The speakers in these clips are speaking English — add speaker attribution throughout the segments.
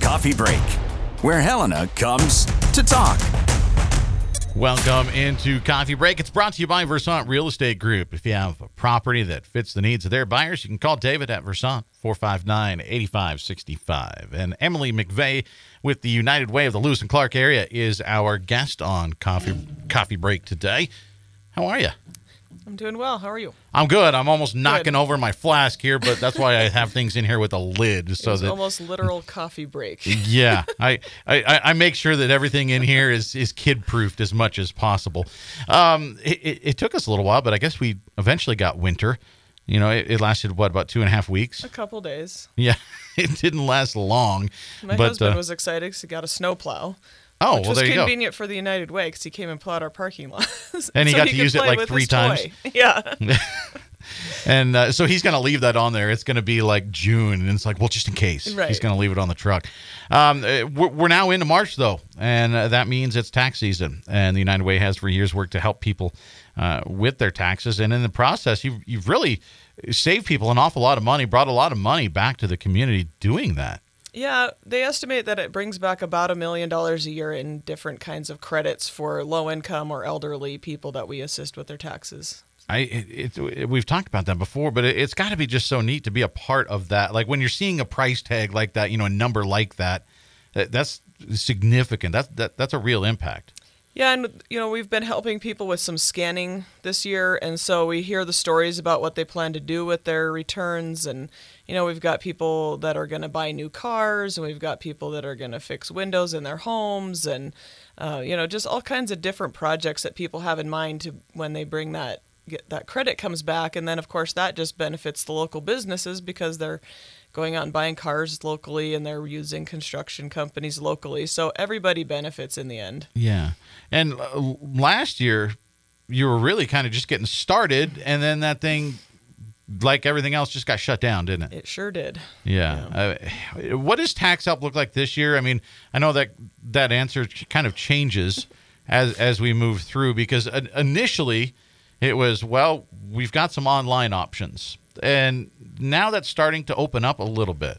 Speaker 1: Coffee Break, where Helena comes to talk.
Speaker 2: Welcome into Coffee Break. It's brought to you by Versant Real Estate Group. If you have a property that fits the needs of their buyers, you can call David at Versant 459 8565. And Emily McVey with the United Way of the Lewis and Clark area is our guest on Coffee Coffee Break today. How are you?
Speaker 3: I'm doing well. How are you?
Speaker 2: I'm good. I'm almost knocking over my flask here, but that's why I have things in here with a lid so
Speaker 3: It's
Speaker 2: that
Speaker 3: almost literal coffee break.
Speaker 2: yeah, I, I, I make sure that everything in here is, is kid proofed as much as possible. Um, it, it, it took us a little while, but I guess we eventually got winter. You know, it, it lasted what about two and a half weeks?
Speaker 3: A couple days.
Speaker 2: Yeah, it didn't last long.
Speaker 3: My
Speaker 2: but,
Speaker 3: husband
Speaker 2: uh,
Speaker 3: was excited because he got a snowplow.
Speaker 2: Oh
Speaker 3: which
Speaker 2: well,
Speaker 3: was
Speaker 2: there you go.
Speaker 3: convenient for the United Way because he came and plowed our parking lot.
Speaker 2: And he
Speaker 3: So
Speaker 2: got to use it, like, three times?
Speaker 3: toy. Yeah.
Speaker 2: And uh, so he's going to leave that on there. It's going to be like June, and it's like, well, just in case, he's going to leave it on the truck. Um, uh, we're, we're now into March though, and uh, that means it's tax season. And the United Way has for years worked to help people uh, with their taxes, and in the process, you've you've really saved people an awful lot of money, brought a lot of money back to the community doing that.
Speaker 3: Yeah, they estimate that it brings back about a million dollars a year in different kinds of credits for low income or elderly people that we assist with their taxes.
Speaker 2: I it, it, we've talked about that before, but it, it's got to be just so neat to be a part of that. Like when you're seeing a price tag like that, you know, a number like that, that that's significant. That's that that's a real impact.
Speaker 3: Yeah, and you know, we've been helping people with some scanning this year, and so we hear the stories about what they plan to do with their returns and you know, we've got people that are going to buy new cars and we've got people that are going to fix windows in their homes and uh, you know, just all kinds of different projects that people have in mind to when they bring that get that credit comes back and then of course that just benefits the local businesses because they're going out and buying cars locally and they're using construction companies locally. So everybody benefits in the end.
Speaker 2: Yeah. And uh, last year, you were really kind of just getting started, and then that thing, like everything else, just got shut down, didn't it?
Speaker 3: It sure did.
Speaker 2: Yeah. Uh, what does tax help look like this year? I mean, I know that that answer kind of changes as as we move through because uh, initially it was well, we've got some online options, and now that's starting to open up a little bit.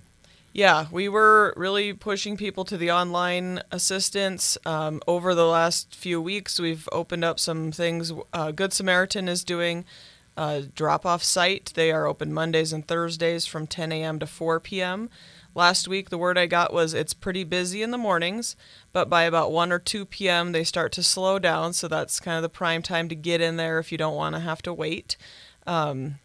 Speaker 3: Yeah, we were really pushing people to the online assistance. Um, over the last few weeks, we've opened up some things. Uh, Good Samaritan is doing a drop off site. They are open Mondays and Thursdays from 10 a.m. to 4 p.m. Last week, the word I got was it's pretty busy in the mornings, but by about 1 or 2 p.m., they start to slow down. So that's kind of the prime time to get in there if you don't want to have to wait. Um,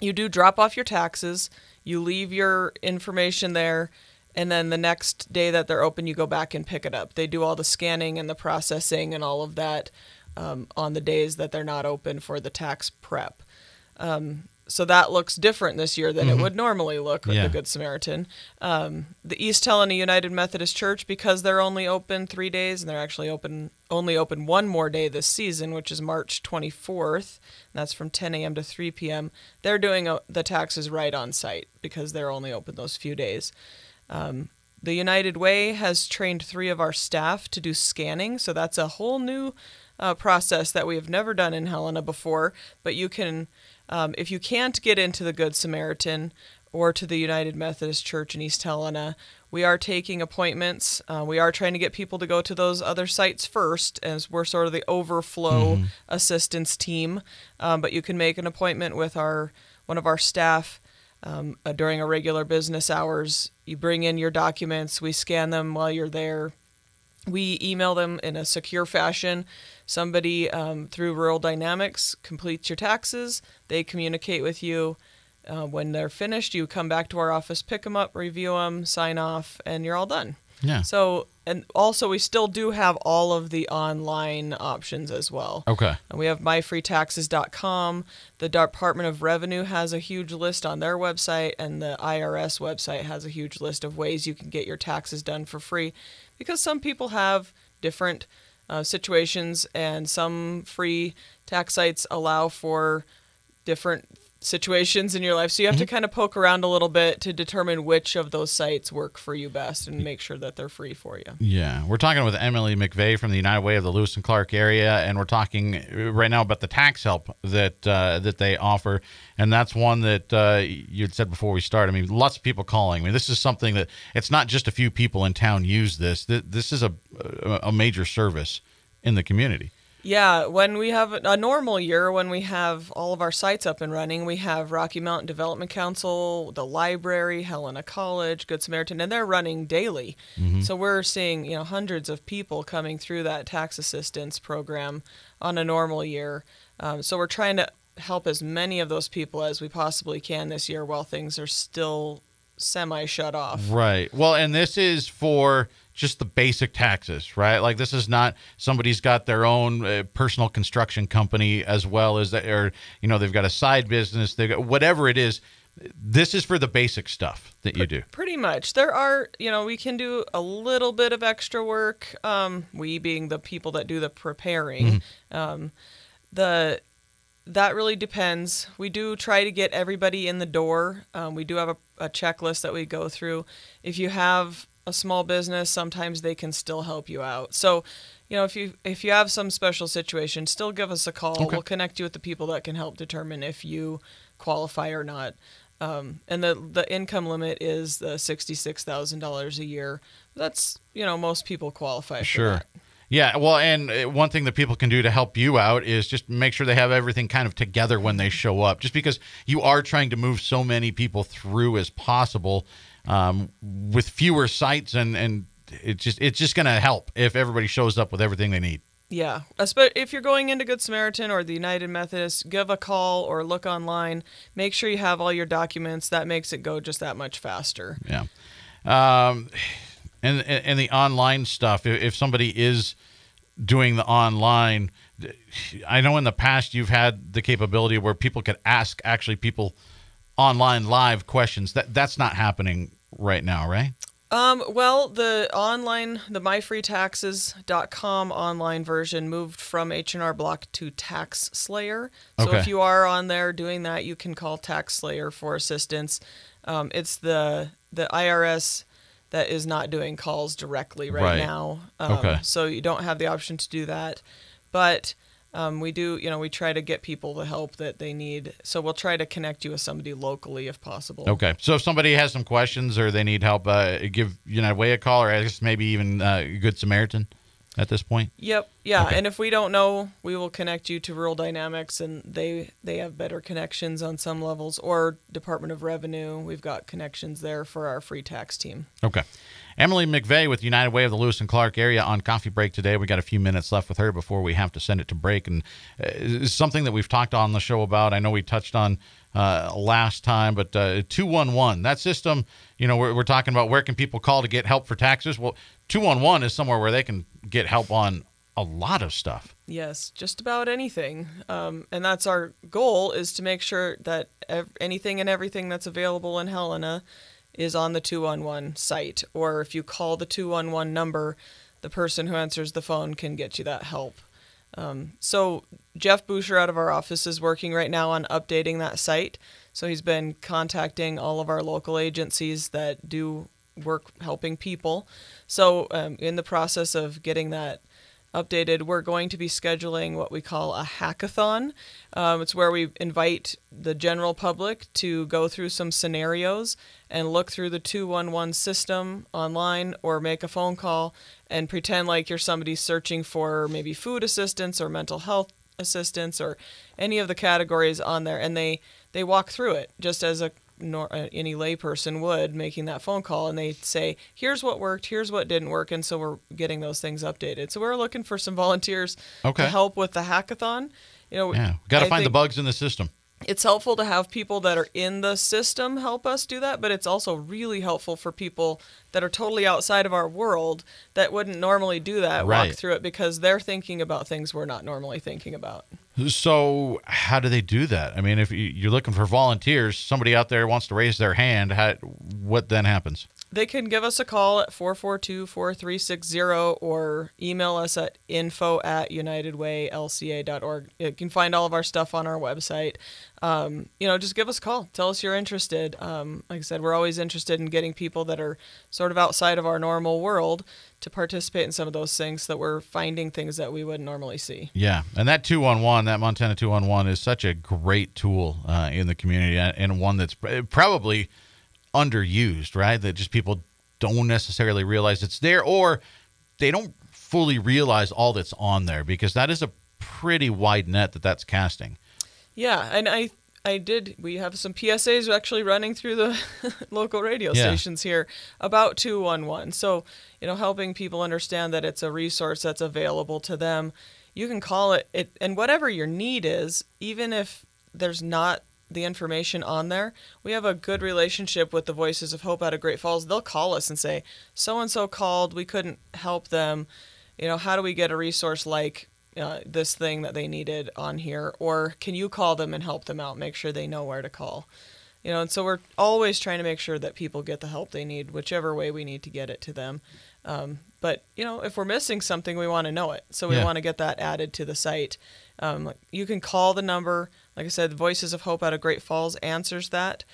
Speaker 3: you do drop off your taxes, you leave your information there, and then the next day that they're open, you go back and pick it up. They do all the scanning and the processing and all of that um, on the days that they're not open for the tax prep. Um, so that looks different this year than it would normally look with
Speaker 2: Yeah.
Speaker 3: the Good Samaritan. Um, the East Helena United Methodist Church, because they're only open three days, and they're actually open only open one more day this season, which is March 24th. And that's from 10 a.m. to 3 p.m. They're doing uh the taxes right on site because they're only open those few days. Um, the United Way has trained three of our staff to do scanning, so that's a whole new uh, process that we have never done in Helena before. But you can, um, if you can't get into the Good Samaritan or to the United Methodist Church in East Helena, we are taking appointments. Uh, we are trying to get people to go to those other sites first, as we're sort of the overflow assistance team. Um, but you can make an appointment with our one of our staff um, uh, during our regular business hours. You bring in your documents, we scan them while you're there. We email them in a secure fashion. Somebody um, through Rural Dynamics completes your taxes. They communicate with you. Uh, when they're finished, you come back to our office, pick them up, review them, sign off, and you're all done.
Speaker 2: Yeah.
Speaker 3: So, and also we still do have all of the online options as well.
Speaker 2: Okay.
Speaker 3: And we have myfreetaxes.com. The Department of Revenue has a huge list on their website, and the IRS website has a huge list of ways you can get your taxes done for free because some people have different uh, situations, and some free tax sites allow for different situations in your life. So you have to kind of poke around a little bit to determine which of those sites work for you best and make sure that they're free for you.
Speaker 2: Yeah, we're talking with Emily McVey from the United Way of the Lewis and Clark area, and we're talking uh, right now about the tax help that uh, that they offer, and that's one that uh, you'd said before we started. I mean, lots of people calling. I mean, this is something that it's not just a few people in town use this. This is a a major service in the community.
Speaker 3: Yeah, when we have a normal year, when we have all of our sites up and running, we have Rocky Mountain Development Council, the library, Helena College, Good Samaritan, and they're running daily. So we're seeing you know hundreds of people coming through that tax assistance program on a normal year. Um, so we're trying to help as many of those people as we possibly can this year while things are still semi shut off.
Speaker 2: Right. Well, and this is for just the basic taxes, right? Like this is not somebody's got their own uh, personal construction company as well as that, or you know they've got a side business. They got whatever it is. This is for the basic stuff that you do.
Speaker 3: Pretty much. There are, you know, we can do a little bit of extra work. Um, we being the people that do the preparing. Um, the that really depends. We do try to get everybody in the door. Um, we do have a, a checklist that we go through. If you have a small business, sometimes they can still help you out. So, you know, if you if you have some special situation, still give us a call.
Speaker 2: Okay.
Speaker 3: We'll connect you with the people that can help determine if you qualify or not. Um, and the the income limit is the sixty six thousand dollars a year. That's you know most people qualify. For
Speaker 2: Sure. Yeah, well, and uh, one thing that people can do to help you out is just make sure they have everything kind of together when they show up. Just because you are trying to move so many people through as possible um, with fewer sites, and and it just it's just going to help if everybody shows up with everything they need.
Speaker 3: Yeah, if you're going into Good Samaritan or the United Methodist, give a call or look online. Make sure you have all your documents. That makes it go just that much faster.
Speaker 2: Yeah. Um, and and the online stuff. If, if somebody is doing the online, I know in the past you've had the capability where people could ask actually people online live questions. That that's not happening right now, right?
Speaker 3: Um, well, the online, the myfreetaxes.com online version moved from H&R Block to TaxSlayer. So
Speaker 2: Okay.
Speaker 3: if you are on there doing that, you can call TaxSlayer for assistance. Um, it's the the IRS that is not doing calls directly right,
Speaker 2: Right.
Speaker 3: now. Um,
Speaker 2: Okay.
Speaker 3: So you don't have the option to do that. But um, we do, you know, we try to get people the help that they need. So we'll try to connect you with somebody locally if possible.
Speaker 2: Okay. So if somebody has some questions or they need help, uh, give United Way a call, or guess maybe even uh, Good Samaritan at this point.
Speaker 3: Yep. Yeah.
Speaker 2: Okay.
Speaker 3: And if we don't know, we will connect you to Rural Dynamics, and they they have better connections on some levels, or Department of Revenue. We've got connections there for our free tax team.
Speaker 2: Okay. Emily McVey with United Way of the Lewis and Clark area on coffee break today. We got a few minutes left with her before we have to send it to break, and uh, something that we've talked on the show about. I know we touched on uh, last time, but two one one that system. You know, we're, we're talking about where can people call to get help for taxes. Well, two one one is somewhere where they can get help on a lot of stuff.
Speaker 3: Yes, just about anything. Um, and that's our goal is to make sure that ev- anything and everything that's available in Helena is on the 211 site. Or if you call the 211 number, the person who answers the phone can get you that help. Um, so Jeff Boucher out of our office is working right now on updating that site. So he's been contacting all of our local agencies that do work helping people. So um, in the process of getting that updated, we're going to be scheduling what we call a hackathon. Um, it's where we invite the general public to go through some scenarios and look through the 211 system online or make a phone call and pretend like you're somebody searching for maybe food assistance or mental health assistance or any of the categories on there and they they walk through it just as a nor, uh, any layperson would making that phone call and they say here's what worked here's what didn't work and so we're getting those things updated so we're looking for some volunteers
Speaker 2: Okay.
Speaker 3: to help with the hackathon you know
Speaker 2: Yeah, got to find the bugs in the system.
Speaker 3: it's helpful to have people that are in the system help us do that but it's also really helpful for people that are totally outside of our world that wouldn't normally do that
Speaker 2: Right.
Speaker 3: walk through it because they're thinking about things we're not normally thinking about
Speaker 2: So, how do they do that? I mean, if you- you're looking for volunteers, somebody out there wants to raise their hand, how, what then happens?
Speaker 3: They can give us a call at 442-4360 or email us at info at unitedwaylca.org. You can find all of our stuff on our website. um, you know, just give us a call. Tell us you're interested. Um, like I said, we're always interested in getting people that are sort of outside of our normal world to participate in some of those things so that we're finding things that we wouldn't normally see.
Speaker 2: Yeah, and that two on one, that Montana two on one, is such a great tool uh, in the community and one that's probably underused, right? That just people don't necessarily realize it's there or they don't fully realize all that's on there because that is a pretty wide net that that's casting.
Speaker 3: Yeah, and I I did. We have some PSAs actually running through the local radio yeah. stations here about 211. So, you know, helping people understand that it's a resource that's available to them. You can call it, it and whatever your need is, even if there's not the information on there, we have a good relationship with the Voices of Hope out of Great Falls. They'll call us and say, so and so called, we couldn't help them. You know, how do we get a resource like uh, this thing that they needed on here, or can you call them and help them out? Make sure they know where to call. You know, and so we're always trying to make sure that people get the help they need, whichever way we need to get it to them. Um, but you know, if we're missing something, we want to know it, so we yeah. want to get that added to the site. Um, you can call the number. Like I said, Voices of Hope out of Great Falls answers that.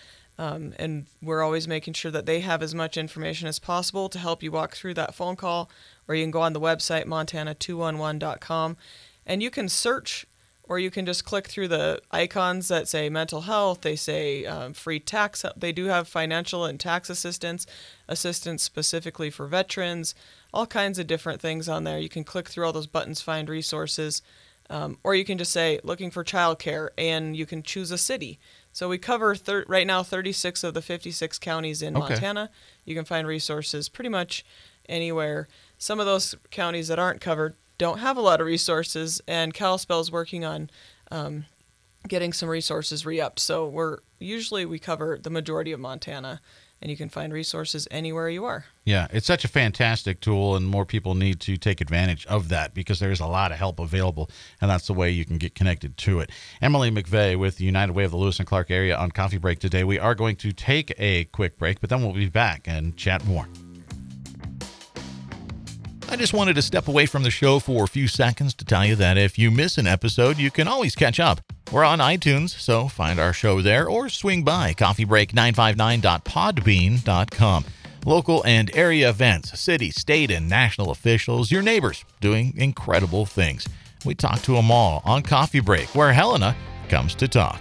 Speaker 3: Um, and we're always making sure that they have as much information as possible to help you walk through that phone call or you can go on the website montana211.com and you can search or you can just click through the icons that say mental health they say um, free tax they do have financial and tax assistance assistance specifically for veterans all kinds of different things on there. You can click through all those buttons find resources um, or you can just say looking for childcare and you can choose a city so we cover thir- right now 36 of the 56 counties in okay. montana you can find resources pretty much anywhere some of those counties that aren't covered don't have a lot of resources, and Kalispell is working on um, getting some resources re-upped. So we're usually we cover the majority of Montana, and you can find resources anywhere you are.
Speaker 2: Yeah, it's such a fantastic tool, and more people need to take advantage of that because there's a lot of help available, and that's the way you can get connected to it. Emily McVey with the United Way of the Lewis and Clark area on Coffee Break today. We are going to take a quick break, but then we'll be back and chat more. I just wanted to step away from the show for a few seconds to tell you that if you miss an episode, you can always catch up. We're on iTunes, so find our show there or swing by coffeebreak959.podbean.com. Local and area events, city, state, and national officials, your neighbors doing incredible things. We talk to them all on Coffee Break, where Helena comes to talk.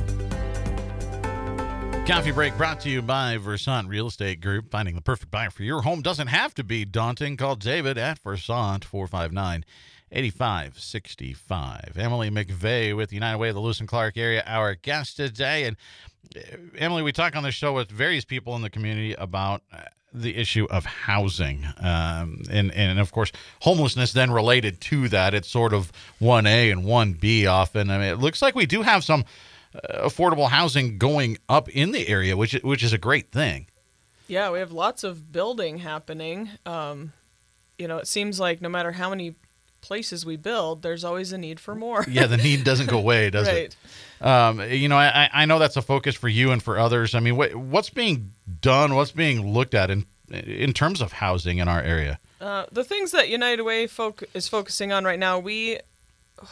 Speaker 2: Coffee break brought to you by Versant Real Estate Group. Finding the perfect buyer for your home doesn't have to be daunting. Call David at Versant 459 8565. Emily McVey with United Way of the Lewis and Clark area, our guest today. And uh, Emily, we talk on the show with various people in the community about uh, the issue of housing. Um, and, and of course, homelessness then related to that. It's sort of 1A and 1B often. I mean, it looks like we do have some affordable housing going up in the area, which which is a great thing.
Speaker 3: Yeah, we have lots of building happening. Um, you know, it seems like no matter how many places we build, there's always a need for more.
Speaker 2: yeah, the need doesn't go away, does
Speaker 3: right.
Speaker 2: it? Um, you know, I, I know that's a focus for you and for others. I mean, what, what's being done? What's being looked at in in terms of housing in our area?
Speaker 3: Uh, the things that United Way folk is focusing on right now, we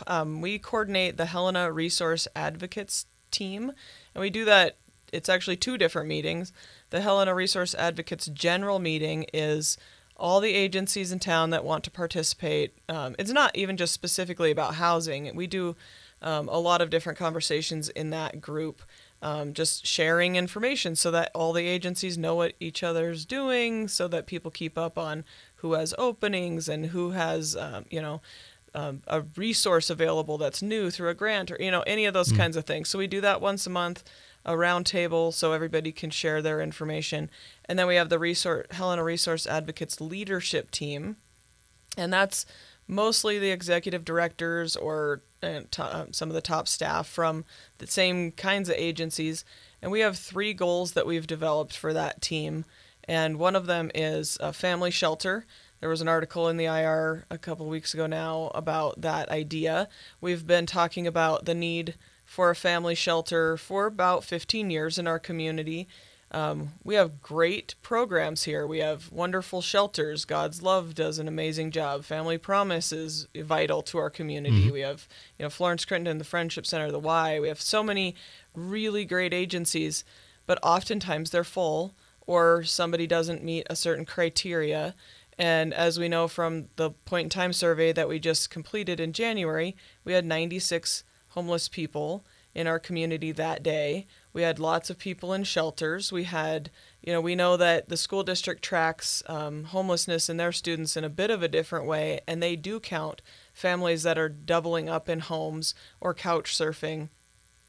Speaker 3: um, we coordinate the Helena Resource Advocates team, and we do that. It's actually two different meetings. The Helena Resource Advocates General Meeting is all the agencies in town that want to participate. Um, it's not even just specifically about housing. We do um, a lot of different conversations in that group, um, just sharing information so that all the agencies know what each other's doing, so that people keep up on who has openings and who has, um, you know, um, a resource available that's new through a grant or you know any of those mm. kinds of things. So we do that once a month, a roundtable so everybody can share their information, and then we have the resource Helena Resource Advocates leadership team, and that's mostly the executive directors or and to, uh, some of the top staff from the same kinds of agencies. And we have three goals that we've developed for that team. And one of them is a family shelter. There was an article in the IR a couple weeks ago now about that idea. We've been talking about the need for a family shelter for about 15 years in our community. Um, we have great programs here. We have wonderful shelters. God's Love does an amazing job. Family Promise is vital to our community. We have, you know, Florence Crittenton, the Friendship Center, the Y. We have so many really great agencies, but oftentimes they're full or somebody doesn't meet a certain criteria. And as we know from the point in time survey that we just completed in January, we had 96 homeless people in our community that day. We had lots of people in shelters. We had, you know, we know that the school district tracks um, homelessness in their students in a bit of a different way, and they do count families that are doubling up in homes or couch surfing.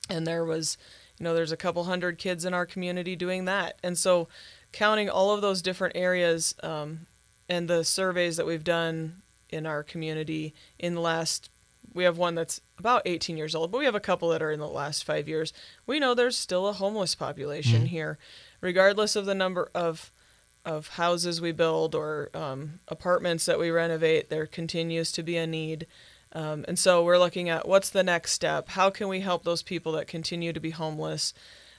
Speaker 3: And there was, you know, there's a couple hundred kids in our community doing that. And so, counting all of those different areas um, and the surveys that we've done in our community in the last we have one that's about 18 years old, but we have a couple that are in the last five years. We know there's still a homeless population here, regardless of the number of of houses we build or um, apartments that we renovate. There continues to be a need, um, and so we're looking at what's the next step. How can we help those people that continue to be homeless?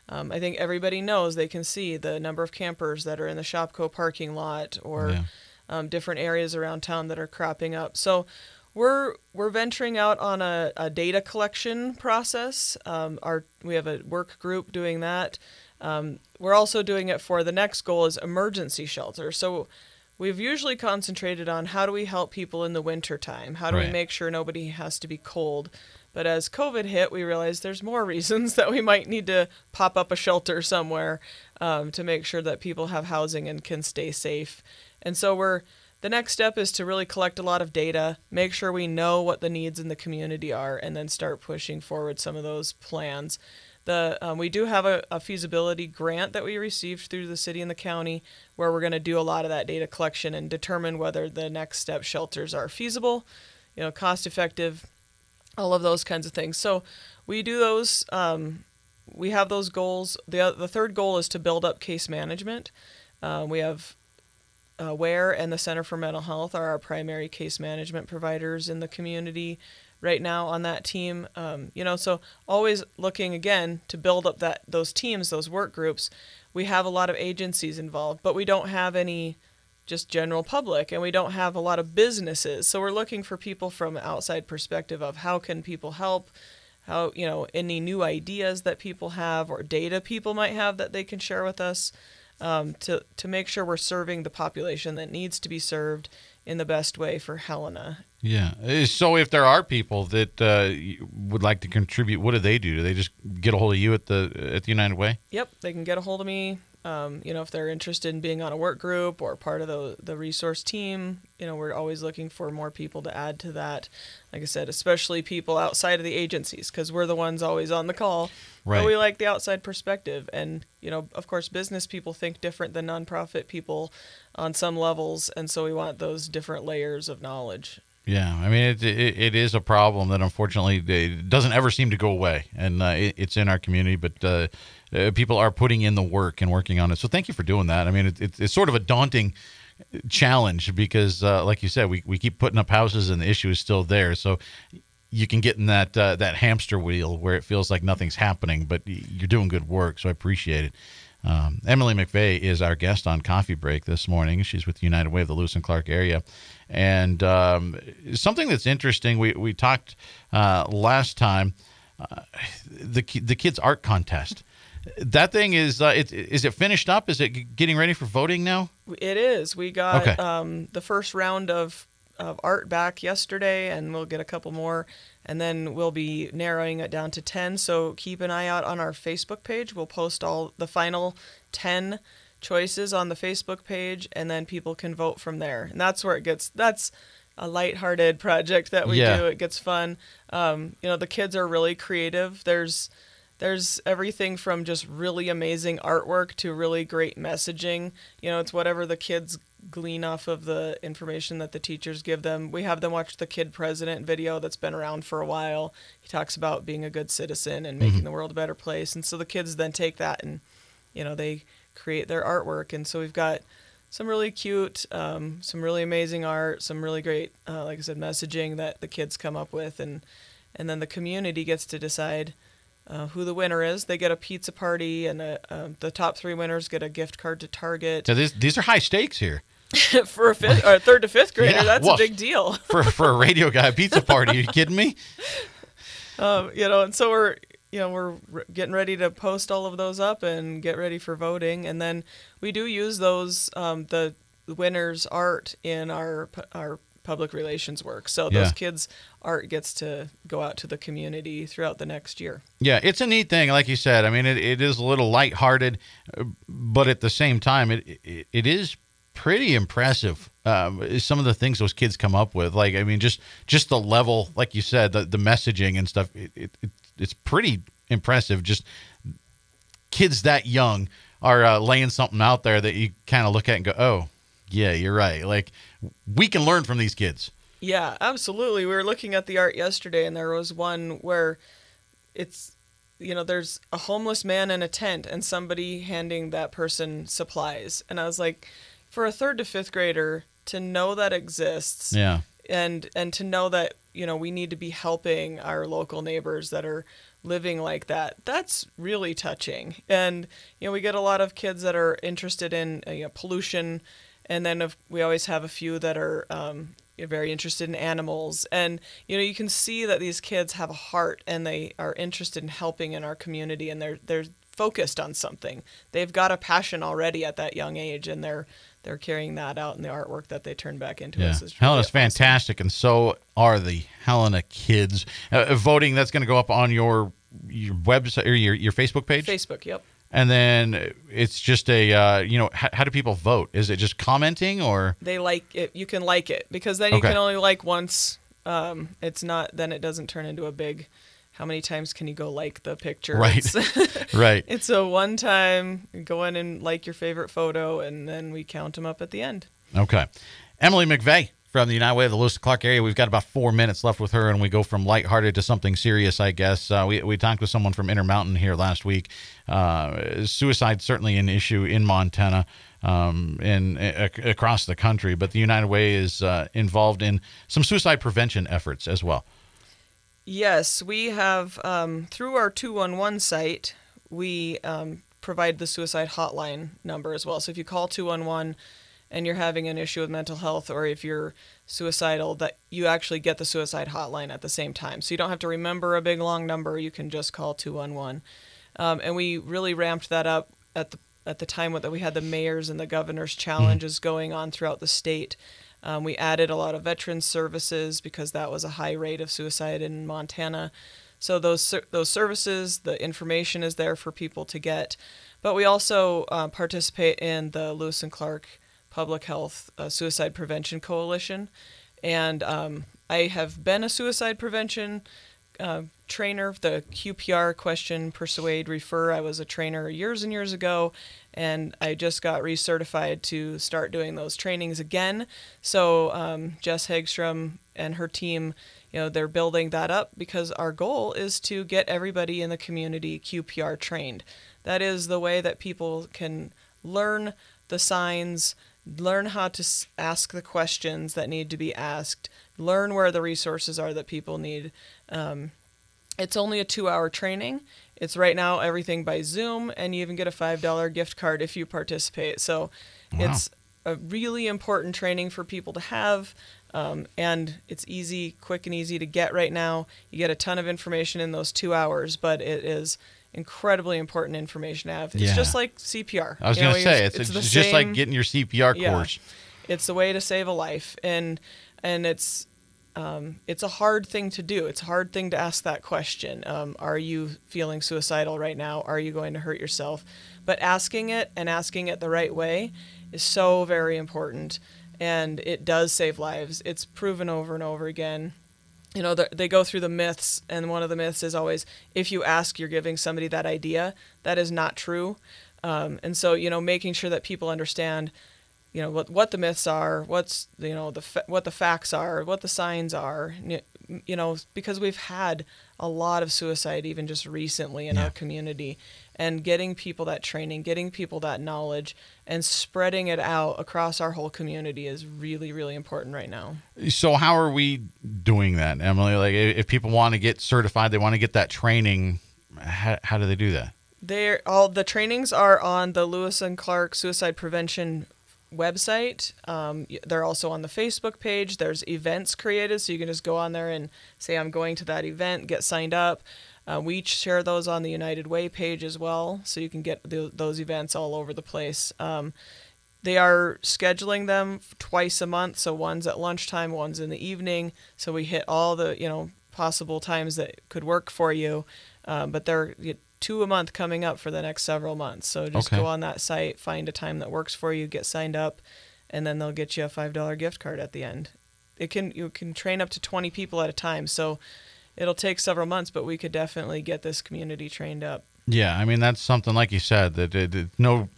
Speaker 3: Um, I think everybody knows they can see the number of campers that are in the Shopko parking lot or
Speaker 2: Yeah.
Speaker 3: Um, different areas around town that are cropping up. So we're we're venturing out on a, a data collection process. Um, our we have a work group doing that. Um, we're also doing it for the next goal is emergency shelter. So we've usually concentrated on how do we help people in the winter time? How do
Speaker 2: Right.
Speaker 3: we make sure nobody has to be cold? But as COVID hit, we realized there's more reasons that we might need to pop up a shelter somewhere um, to make sure that people have housing and can stay safe. And so we're the next step is to really collect a lot of data, make sure we know what the needs in the community are, and then start pushing forward some of those plans. The um, we do have a, a feasibility grant that we received through the city and the county, where we're going to do a lot of that data collection and determine whether the next step shelters are feasible, you know, cost effective, all of those kinds of things. So we do those. Um, we have those goals. the The third goal is to build up case management. Uh, we have uh, Ware and the Center for Mental Health are our primary case management providers in the community right now on that team. Um, you know, so always looking again to build up that those teams, those work groups. We have a lot of agencies involved, but we don't have any just general public and we don't have a lot of businesses. So we're looking for people from outside perspective of how can people help how you know any new ideas that people have or data people might have that they can share with us um, to to make sure we're serving the population that needs to be served in the best way for Helena.
Speaker 2: Yeah. Uh, So if there are people that uh, would like to contribute, what do they do? Do they just get a hold of you at the at the United Way?
Speaker 3: Yep, they can get a hold of me. Um, you know, if they're interested in being on a work group or part of the the resource team, you know, we're always looking for more people to add to that. Like I said, especially people outside of the agencies, because we're the ones always on the call.
Speaker 2: Right.
Speaker 3: But we like the outside perspective, and you know, of course, business people think different than nonprofit people on some levels, and so we want those different layers of knowledge.
Speaker 2: Yeah, I mean it, it, it is a problem that unfortunately doesn't ever seem to go away, and uh, it, it's in our community. But uh, uh, people are putting in the work and working on it. So thank you for doing that. I mean, it, it, it's sort of a daunting challenge because, uh, like you said, we, we keep putting up houses and the issue is still there. So you can get in that uh, that hamster wheel where it feels like nothing's happening, but you're doing good work. So I appreciate it. Um, Emily McVey is our guest on Coffee Break this morning. She's with United Way of the Lewis and Clark area. And um, something that's interesting, we, we talked uh, last time, uh, the, the kids' art contest. That thing is, uh, it, is it finished up? Is it getting ready for voting now?
Speaker 3: It is. We got
Speaker 2: Okay.
Speaker 3: um, the first round of, of art back yesterday, and we'll get a couple more. And then we'll be narrowing it down to 10. So keep an eye out on our Facebook page. We'll post all the final 10 choices on the Facebook page, and then people can vote from there. And that's where it gets, that's a lighthearted project that we
Speaker 2: Yeah.
Speaker 3: do. It gets fun. Um, you know, the kids are really creative. There's, there's everything from just really amazing artwork to really great messaging. You know, it's whatever the kids glean off of the information that the teachers give them. We have them watch the Kid President video that's been around for a while. He talks about being a good citizen and making the world a better place. And so the kids then take that and, you know, they create their artwork. And so we've got some really cute, um, some really amazing art, some really great, uh, like I said, messaging that the kids come up with. And, and then the community gets to decide uh, who the winner is. They get a pizza party, and a, uh, the top three winners get a gift card to Target.
Speaker 2: So these these are high stakes here
Speaker 3: for a fifth or a third to fifth grader,
Speaker 2: Yeah,
Speaker 3: that's
Speaker 2: well,
Speaker 3: a big deal.
Speaker 2: for for a radio guy a pizza party. Are you kidding me?
Speaker 3: Um, you know, and so we're you know we're getting ready to post all of those up and get ready for voting, and then we do use those um, the winners' art in our our public relations work. So those
Speaker 2: Yeah.
Speaker 3: kids' art gets to go out to the community throughout the next year.
Speaker 2: Yeah, it's a neat thing, like you said. I mean, it, it is a little lighthearted, but at the same time, it it, it is pretty impressive. Um, some of the things those kids come up with, like I mean, just just the level, like you said, the the messaging and stuff. It, it, it it's pretty impressive. Just kids that young are uh, laying something out there that you kind of look at and go, "Oh, yeah, you're right." Like we can learn from these kids.
Speaker 3: Yeah, absolutely. We were looking at the art yesterday, and there was one where it's, you know, there's a homeless man in a tent and somebody handing that person supplies. And I was like, for a third to fifth grader to know that exists
Speaker 2: Yeah,
Speaker 3: and and to know that you know we need to be helping our local neighbors that are living like that that's really touching and you know we get a lot of kids that are interested in uh, you know, pollution and then if, we always have a few that are um, very interested in animals and you know you can see that these kids have a heart and they are interested in helping in our community and they're they're focused on something they've got a passion already at that young age and they're they're carrying that out in the artwork that they turn back into
Speaker 2: Yeah,
Speaker 3: us. It's
Speaker 2: Helena's
Speaker 3: awesome.
Speaker 2: fantastic, and so are the Helena kids. Uh, uh, voting that's going to go up on your your website or your your Facebook page,
Speaker 3: Facebook, yep.
Speaker 2: And then it's just a uh, you know how, how do people vote? Is it just commenting or
Speaker 3: They like it. You can like it because then you
Speaker 2: Okay.
Speaker 3: can only like once. Um, it's not. Then it doesn't turn into a big. How many times can you go like the picture?
Speaker 2: Right.
Speaker 3: It's,
Speaker 2: right?
Speaker 3: it's a one time. Go in and like your favorite photo, and then we count them up at the end.
Speaker 2: Okay, Emily McVey from the United Way of the Lewis Clark area. We've got about four minutes left with her, and we go from lighthearted to something serious, I guess. Uh, we, we talked with someone from Intermountain here last week. Uh, suicide certainly an issue in Montana um, and across the country, but the United Way is uh, involved in some suicide prevention efforts as well.
Speaker 3: Yes, we have um, through our 211 site, we um, provide the suicide hotline number as well. So if you call 211 and you're having an issue with mental health or if you're suicidal, that you actually get the suicide hotline at the same time. So you don't have to remember a big long number. You can just call 211. Um, and we really ramped that up at the at the time that we had the mayors and the governors challenges going on throughout the state. Um, we added a lot of veteran services because that was a high rate of suicide in Montana. So those those services, the information is there for people to get, but we also uh, participate in the Lewis and Clark Public Health uh, Suicide Prevention Coalition, and um, I have been a suicide prevention uh, trainer, the QPR question, persuade, refer. I was a trainer years and years ago, and I just got recertified to start doing those trainings again. So um, Jess Hagstrom and her team, you know, they're building that up because our goal is to get everybody in the community QPR trained. That is the way that people can learn the signs, learn how to s- ask the questions that need to be asked, learn where the resources are that people need. Um, it's only a two hour training. It's right now everything by Zoom, and you even get a $5 gift card if you participate. So it's a really important training for people to have. Um, and it's easy, quick, and easy to get right now. You get a ton of information in those two hours, but it is incredibly important information to have. It's
Speaker 2: Yeah.
Speaker 3: just like CPR.
Speaker 2: I was
Speaker 3: You know,
Speaker 2: going to say it's,
Speaker 3: the
Speaker 2: it's just like getting your CPR
Speaker 3: yeah.
Speaker 2: course.
Speaker 3: It's a way to save a life, and and it's um, it's a hard thing to do. It's a hard thing to ask that question. Um, are you feeling suicidal right now? Are you going to hurt yourself? But asking it and asking it the right way is so very important, and it does save lives. It's proven over and over again. You know, they go through the myths, and one of the myths is always if you ask, you're giving somebody that idea. That is not true. Um, and so, you know, making sure that people understand, you know, what what the myths are, what's you know the fa- what the facts are, what the signs are, you know, because we've had a lot of suicide even just recently in
Speaker 2: Yeah.
Speaker 3: our community, and getting people that training, getting people that knowledge, and spreading it out across our whole community is really really important right now.
Speaker 2: So how are we doing that, Emily? Like, if people want to get certified, they want to get that training. How, how do they do that?
Speaker 3: They're all the trainings are on the Lewis and Clark Suicide Prevention website. Um, they're also on the Facebook page. There's events created, so you can just go on there and say, "I'm going to that event," get signed up. Uh, we share those on the United Way page as well, so you can get th- those events all over the place. Um, they are scheduling them twice a month, so one's at lunchtime, one's in the evening. So we hit all the you know possible times that could work for you. Um, but they're two a month coming up for the next several months. So just
Speaker 2: Okay.
Speaker 3: go on that site, find a time that works for you, get signed up, and then they'll get you a five dollar gift card at the end. It can you can train up to twenty people at a time, so it'll take several months, but we could definitely get this community trained up.
Speaker 2: Yeah, I mean that's something like you said that it, it- no,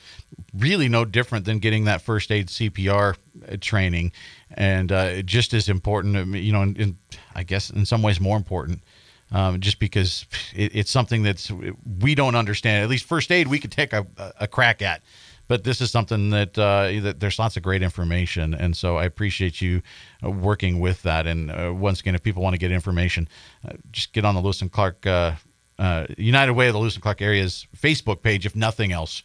Speaker 2: really no different than getting that first aid CPR training, and uh, just as important. You know, in, in, I guess in some ways more important, um, just because it, it's something that's we don't understand. At least first aid we could take a, a crack at, but this is something that, uh, that there's lots of great information, and so I appreciate you uh, working with that. And uh, once again, if people want to get information, uh, just get on the Lewis and Clark. Uh, uh, United Way of the Lewis and Clark area's Facebook page, if nothing else,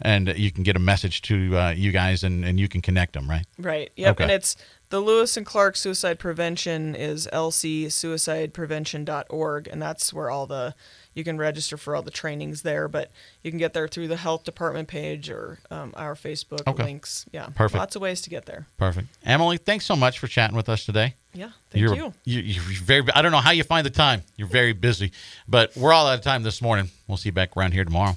Speaker 2: and you can get a message to uh, you guys, and, and you can connect them, right?
Speaker 3: Right. Yep.
Speaker 2: Okay.
Speaker 3: And it's the Lewis and Clark Suicide Prevention is lcsuicideprevention.org, and that's where all the you can register for all the trainings there. But you can get there through the health department page or um, our Facebook
Speaker 2: Okay.
Speaker 3: links. Yeah.
Speaker 2: Perfect.
Speaker 3: Lots of ways to get there.
Speaker 2: Perfect. Emily, thanks so much for chatting with us today.
Speaker 3: Yeah. Thank
Speaker 2: you're,
Speaker 3: you.
Speaker 2: you- You're very. I don't know how you find the time. You're very busy, but we're all out of time this morning. We'll see you back around here tomorrow.